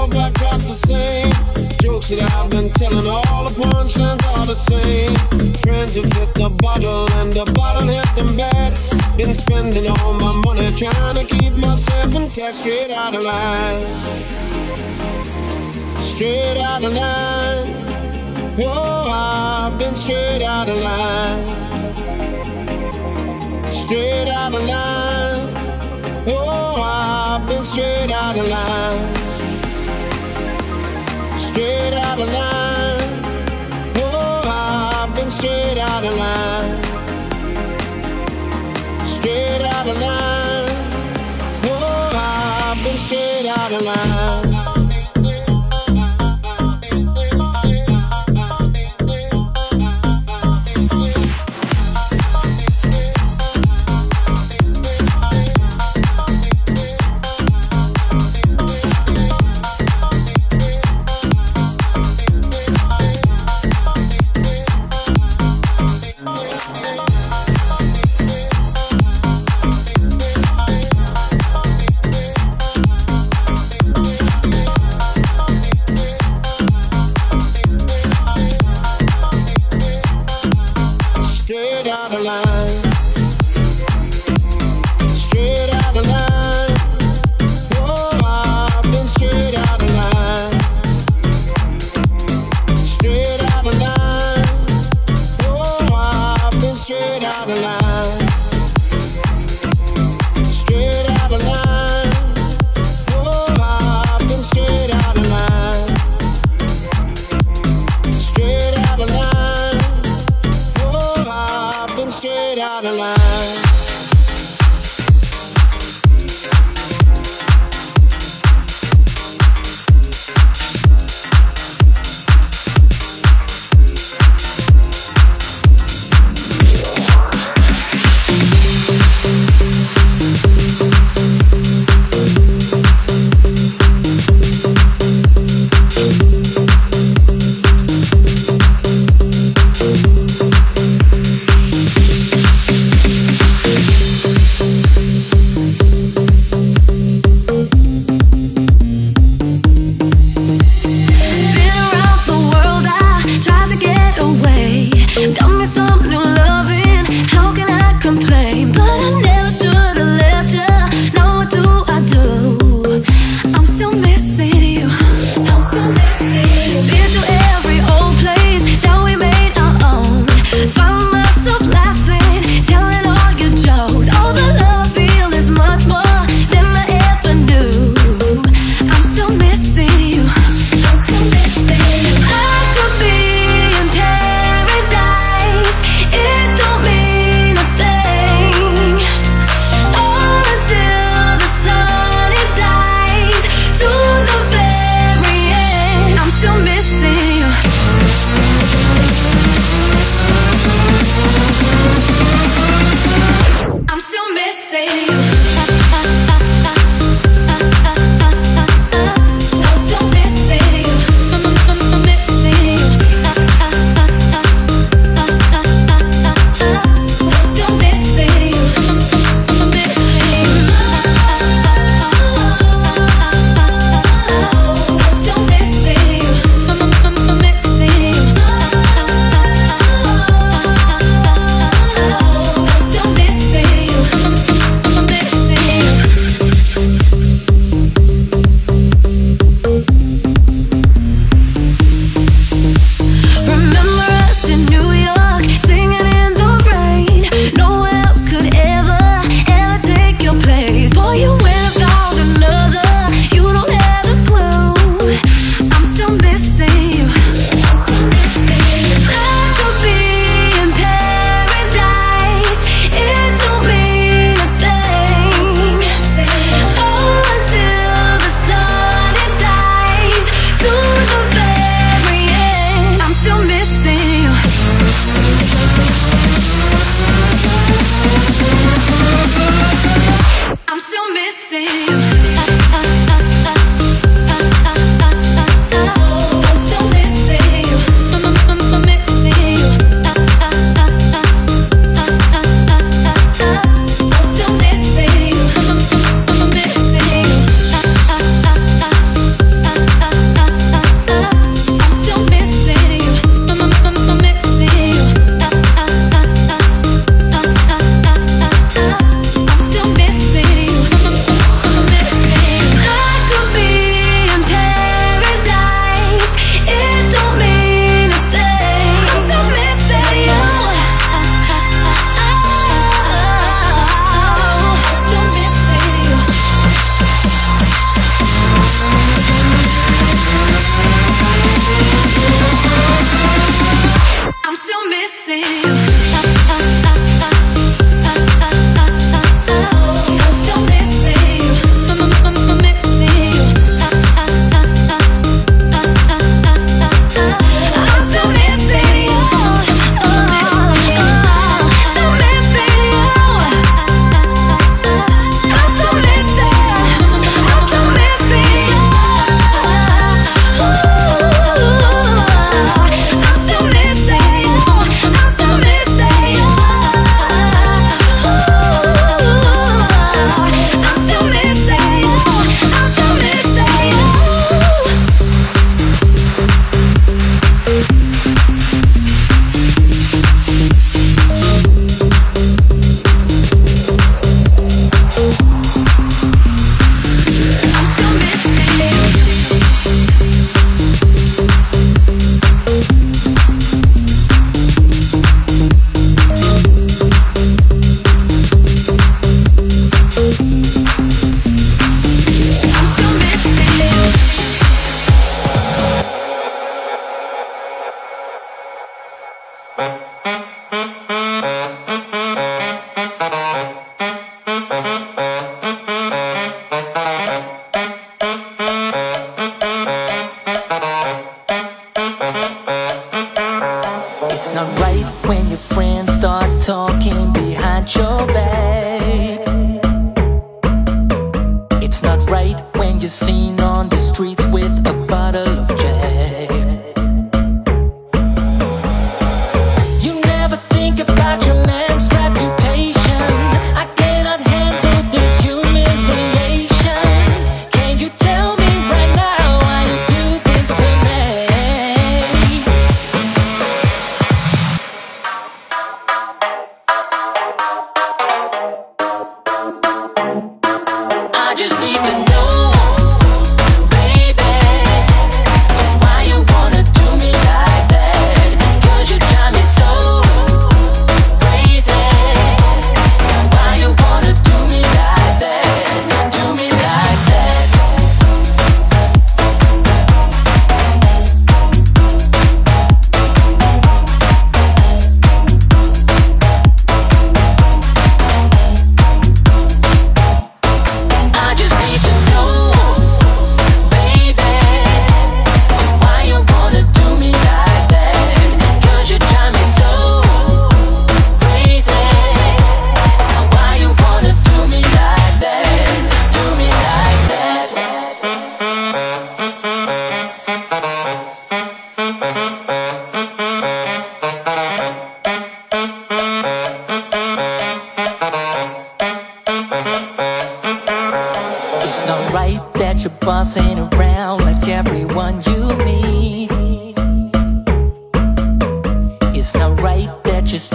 coat back costs the same. Jokes that I've been telling, all the punchlines are the same. Friends who hit the bottle and the bottle hit them back. Been spending all my money trying to keep myself intact, straight out of line. Straight out of line. Oh, I've been straight out of line. Straight out of line. Oh, I've been straight out of line. Straight out of line. Oh, I've been straight out of line. Straight out of line.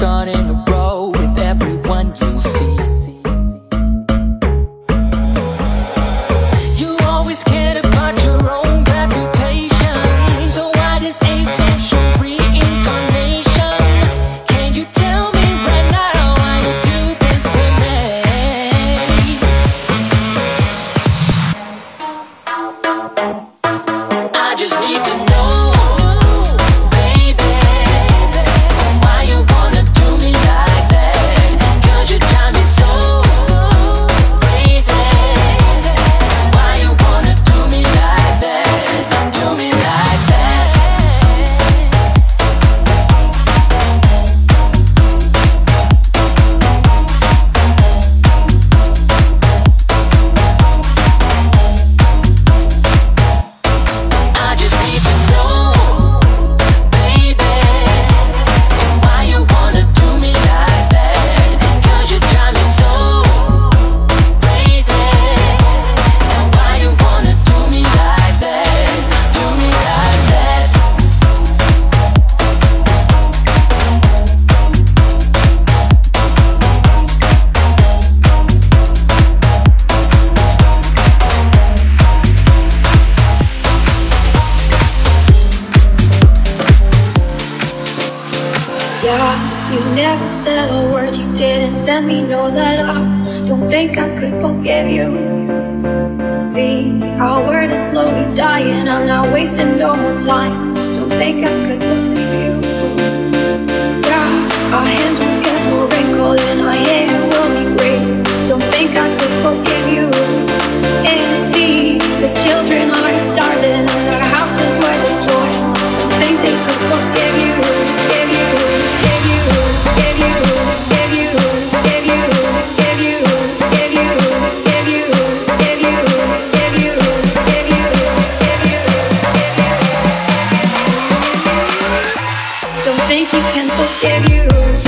started give you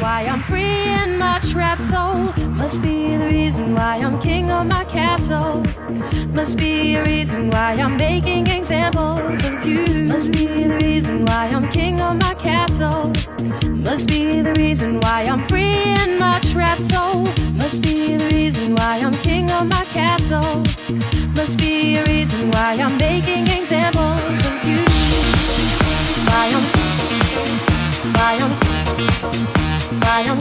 why I'm free in my trapped soul. Must be the reason why I'm king of my castle. Must be a reason why I'm making examples of you. Must be the reason why I'm king of my castle. Must be the reason why I'm free in my trapped soul. Must be the reason why I'm king of my castle. Must be a reason why I'm making examples of you. Why I'm, why I'm. Bayern,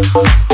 Thank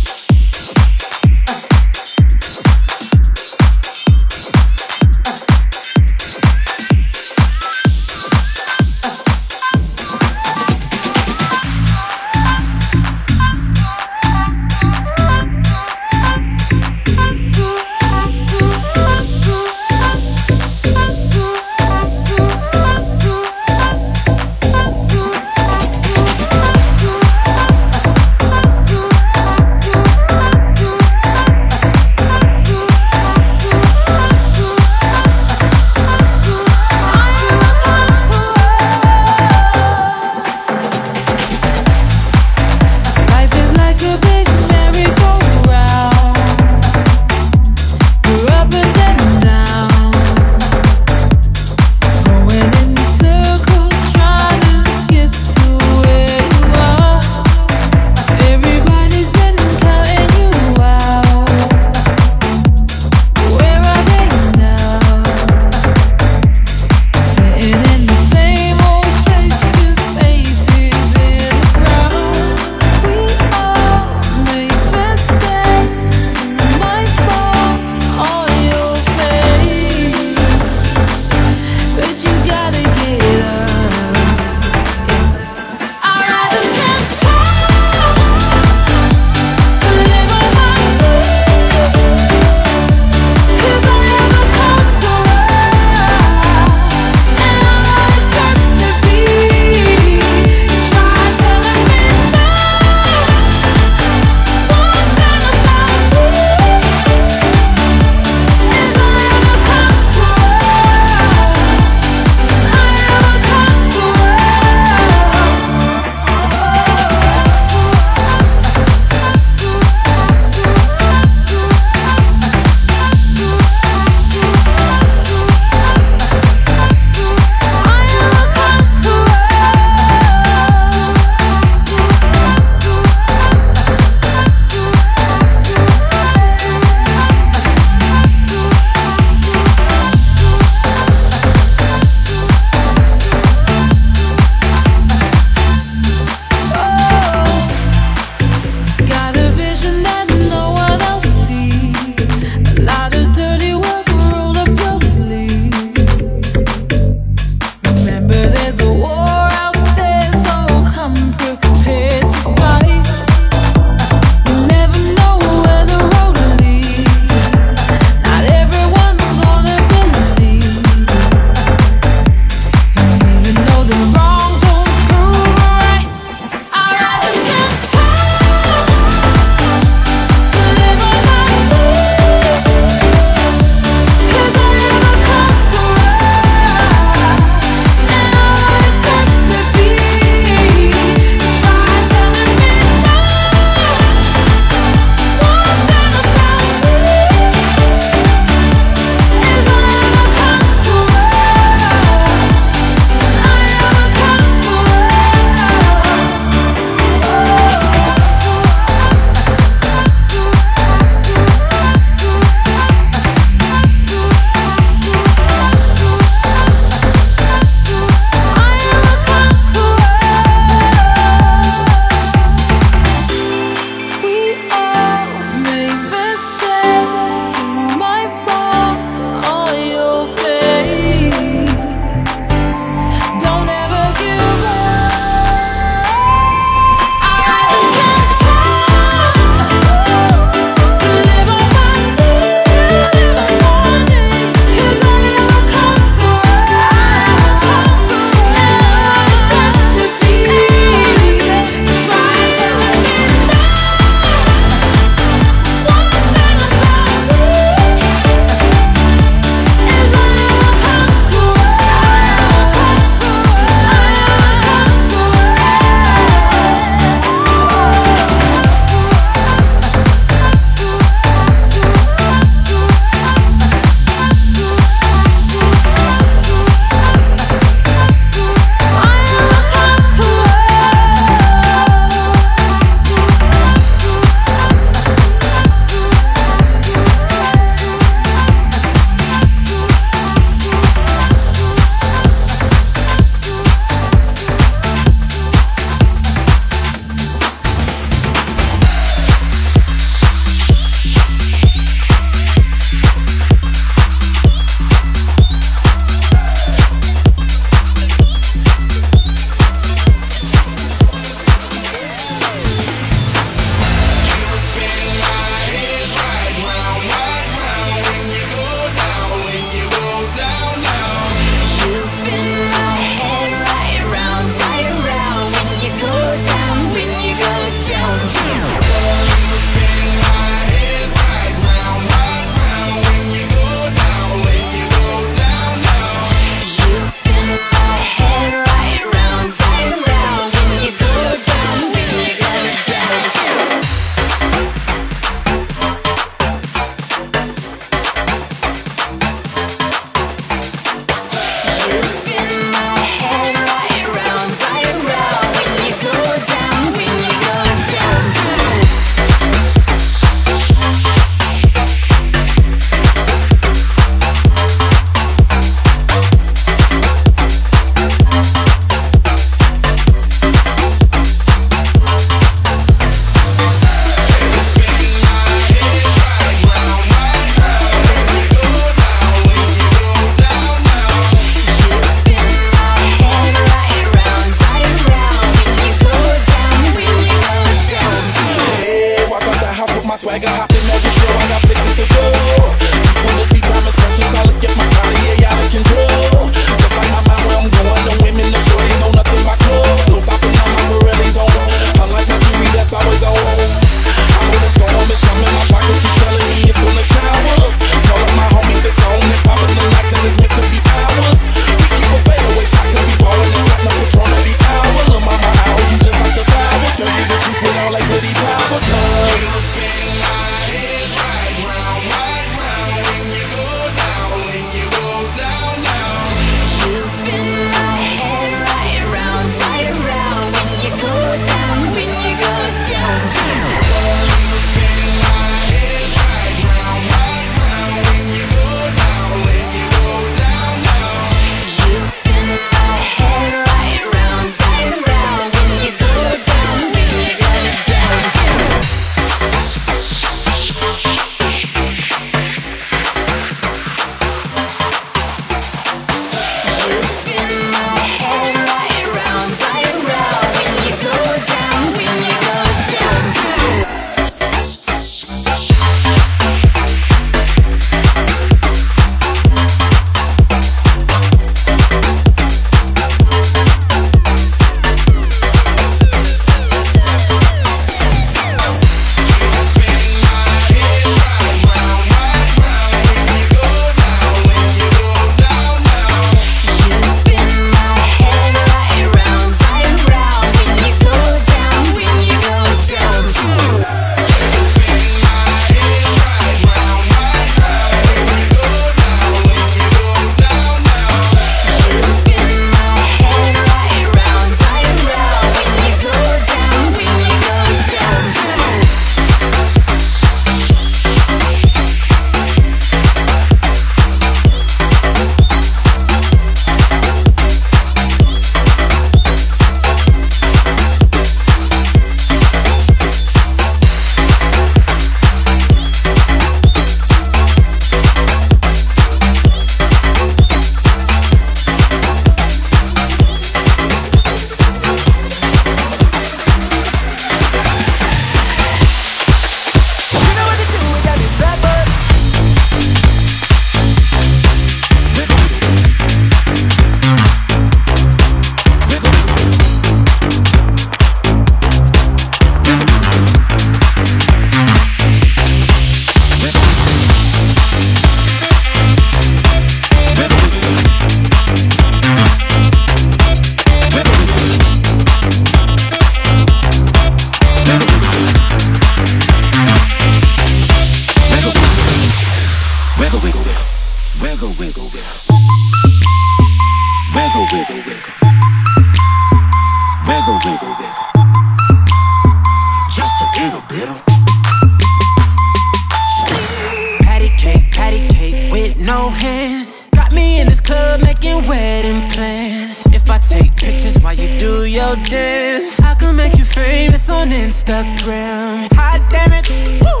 no hands. Got me in this club making wedding plans. If I take pictures while you do your dance, I could make you famous on Instagram. Hot damn it, woo.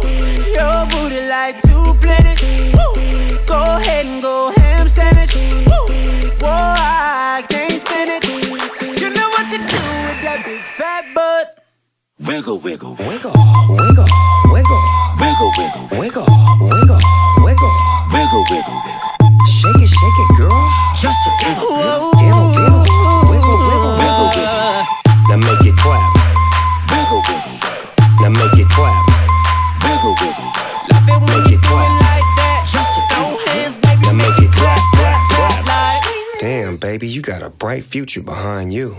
Your booty like two planets. Woo. Go ahead and go ham sandwich. Woo. Whoa, I can't stand it. Cause you know what to do with that big fat butt. Wiggle, wiggle, wiggle, wiggle, wiggle, wiggle, wiggle, wiggle. wiggle wiggle, wiggle, wiggle. Shake it, shake it, girl. Just a little, little, little, wiggle, wiggle, wiggle, wiggle, wiggle. Now make it clap. Wiggle, wiggle, wiggle. Now make it clap. Wiggle, wiggle, wiggle. Love it when make you it do clap. it like that. Just a throw hands, baby. Now make it clap, clap, clap. clap. Damn, baby, you got a bright future behind you.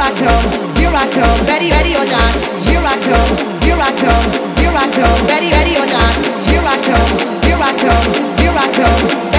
Here I come, here I come, ready, ready or not. Here I come, here I come, here I come, ready, ready or not. Here I come, here I come, here I come.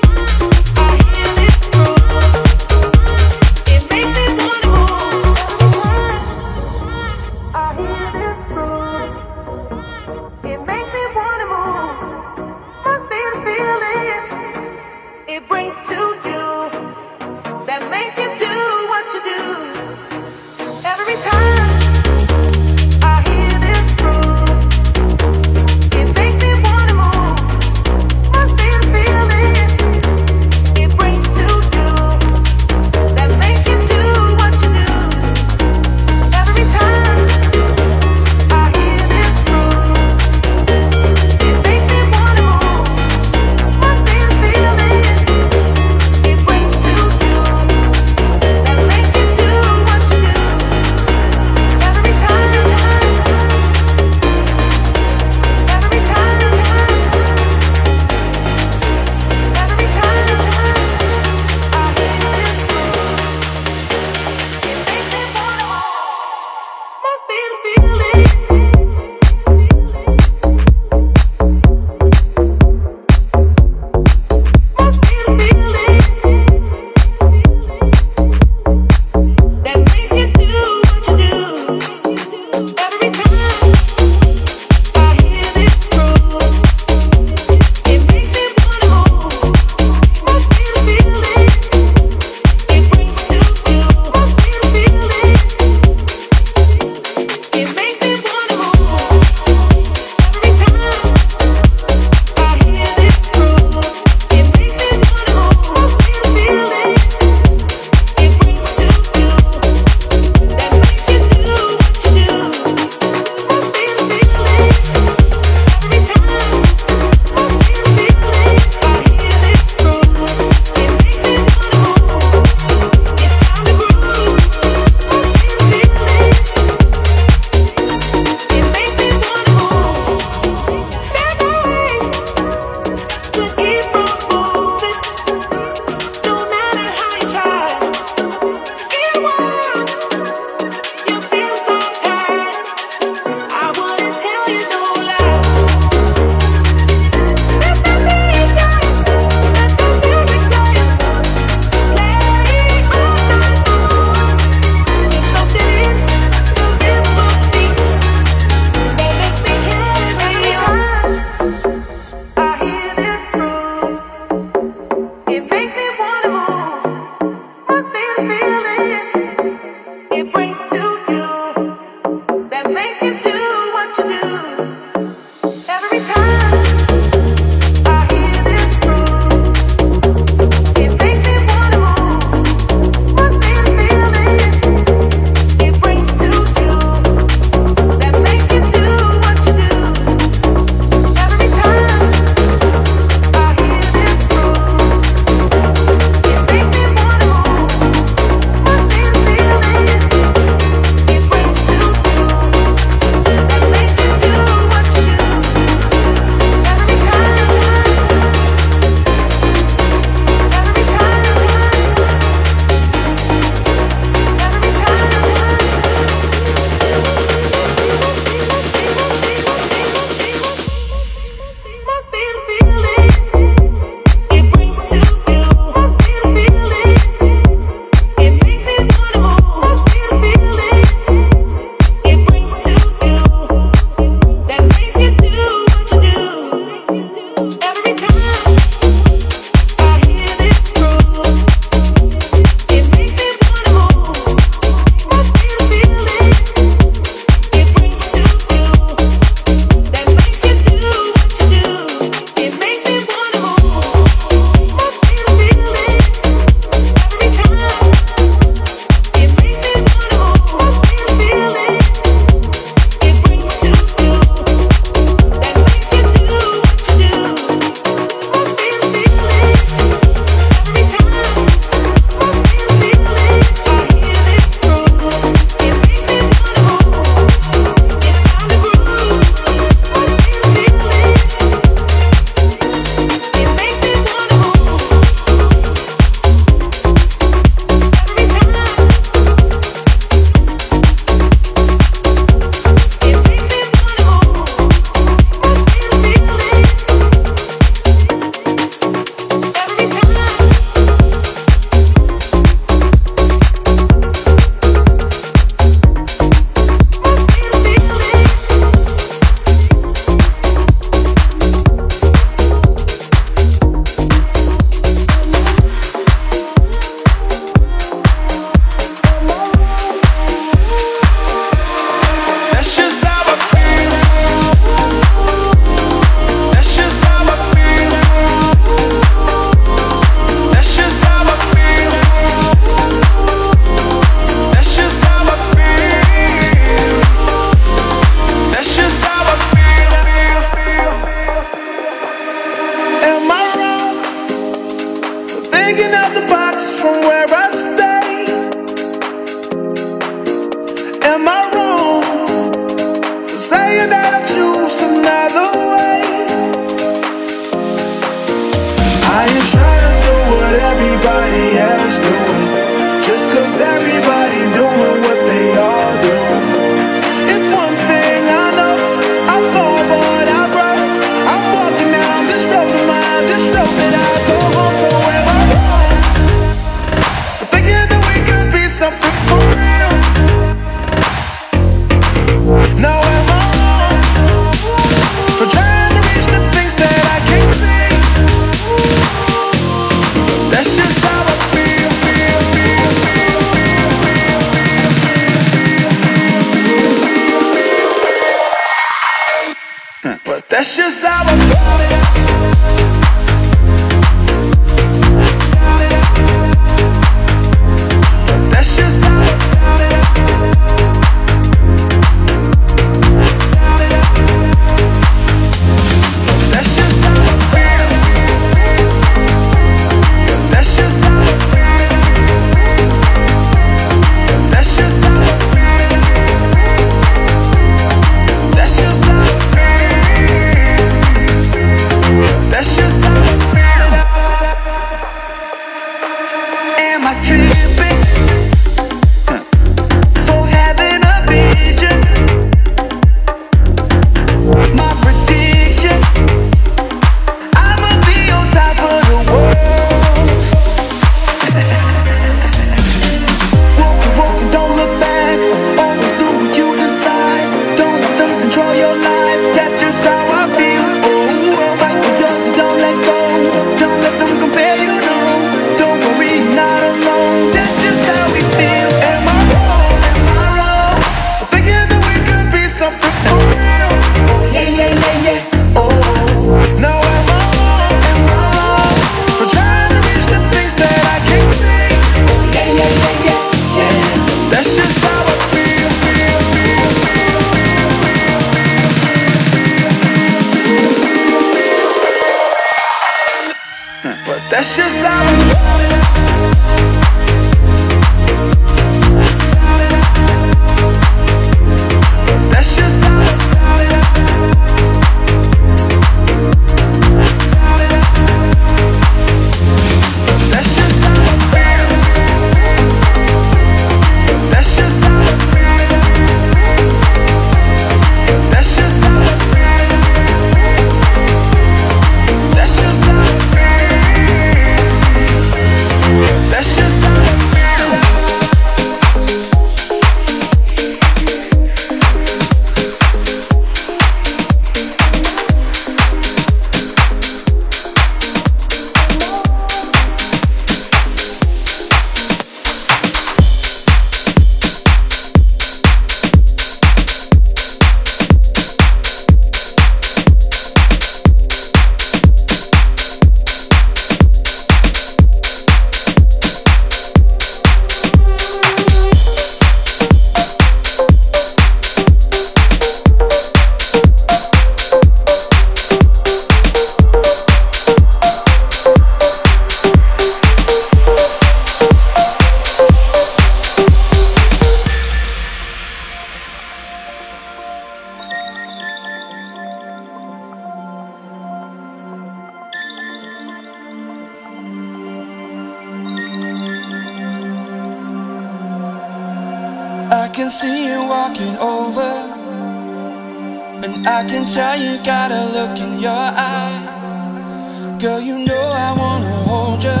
I can tell you got a look in your eye. Girl, you know I wanna hold you.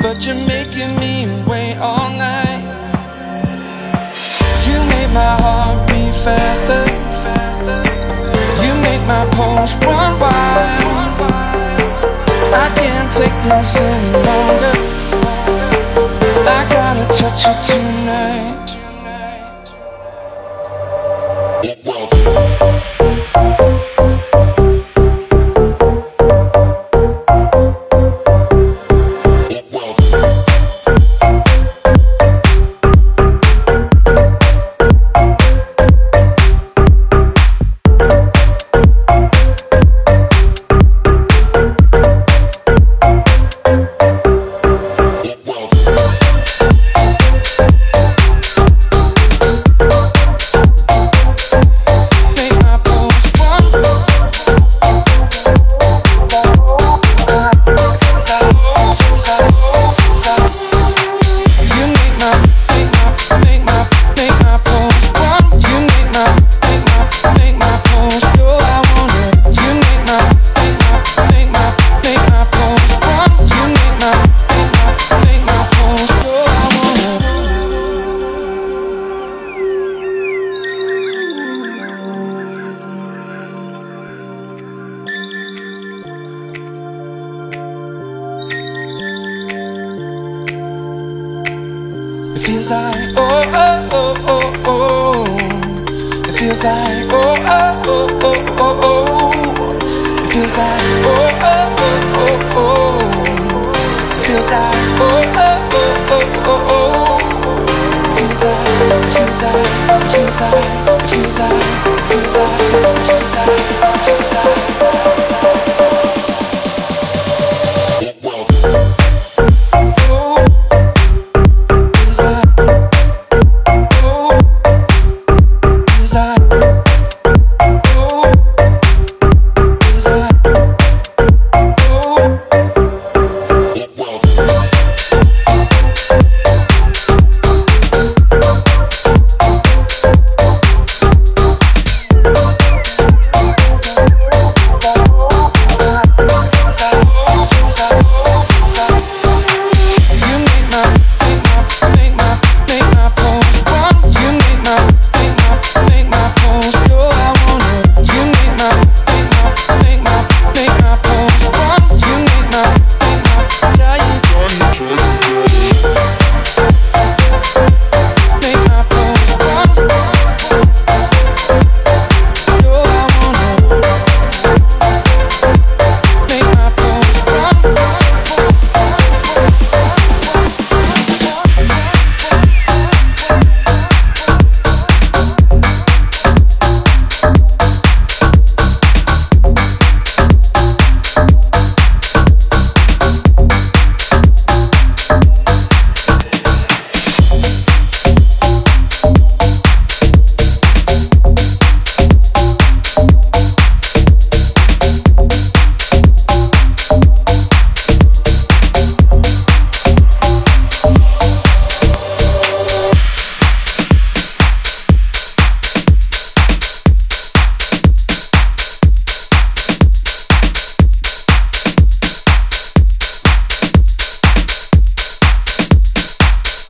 But you're making me wait all night. You make my heart beat faster. You make my pulse run wild. I can't take this any longer. I gotta touch you tonight. Feels like oh oh oh oh oh oh. Feels like oh oh oh oh oh. It feels like oh oh oh oh oh oh. Feels like, feels like, feels like, feels like.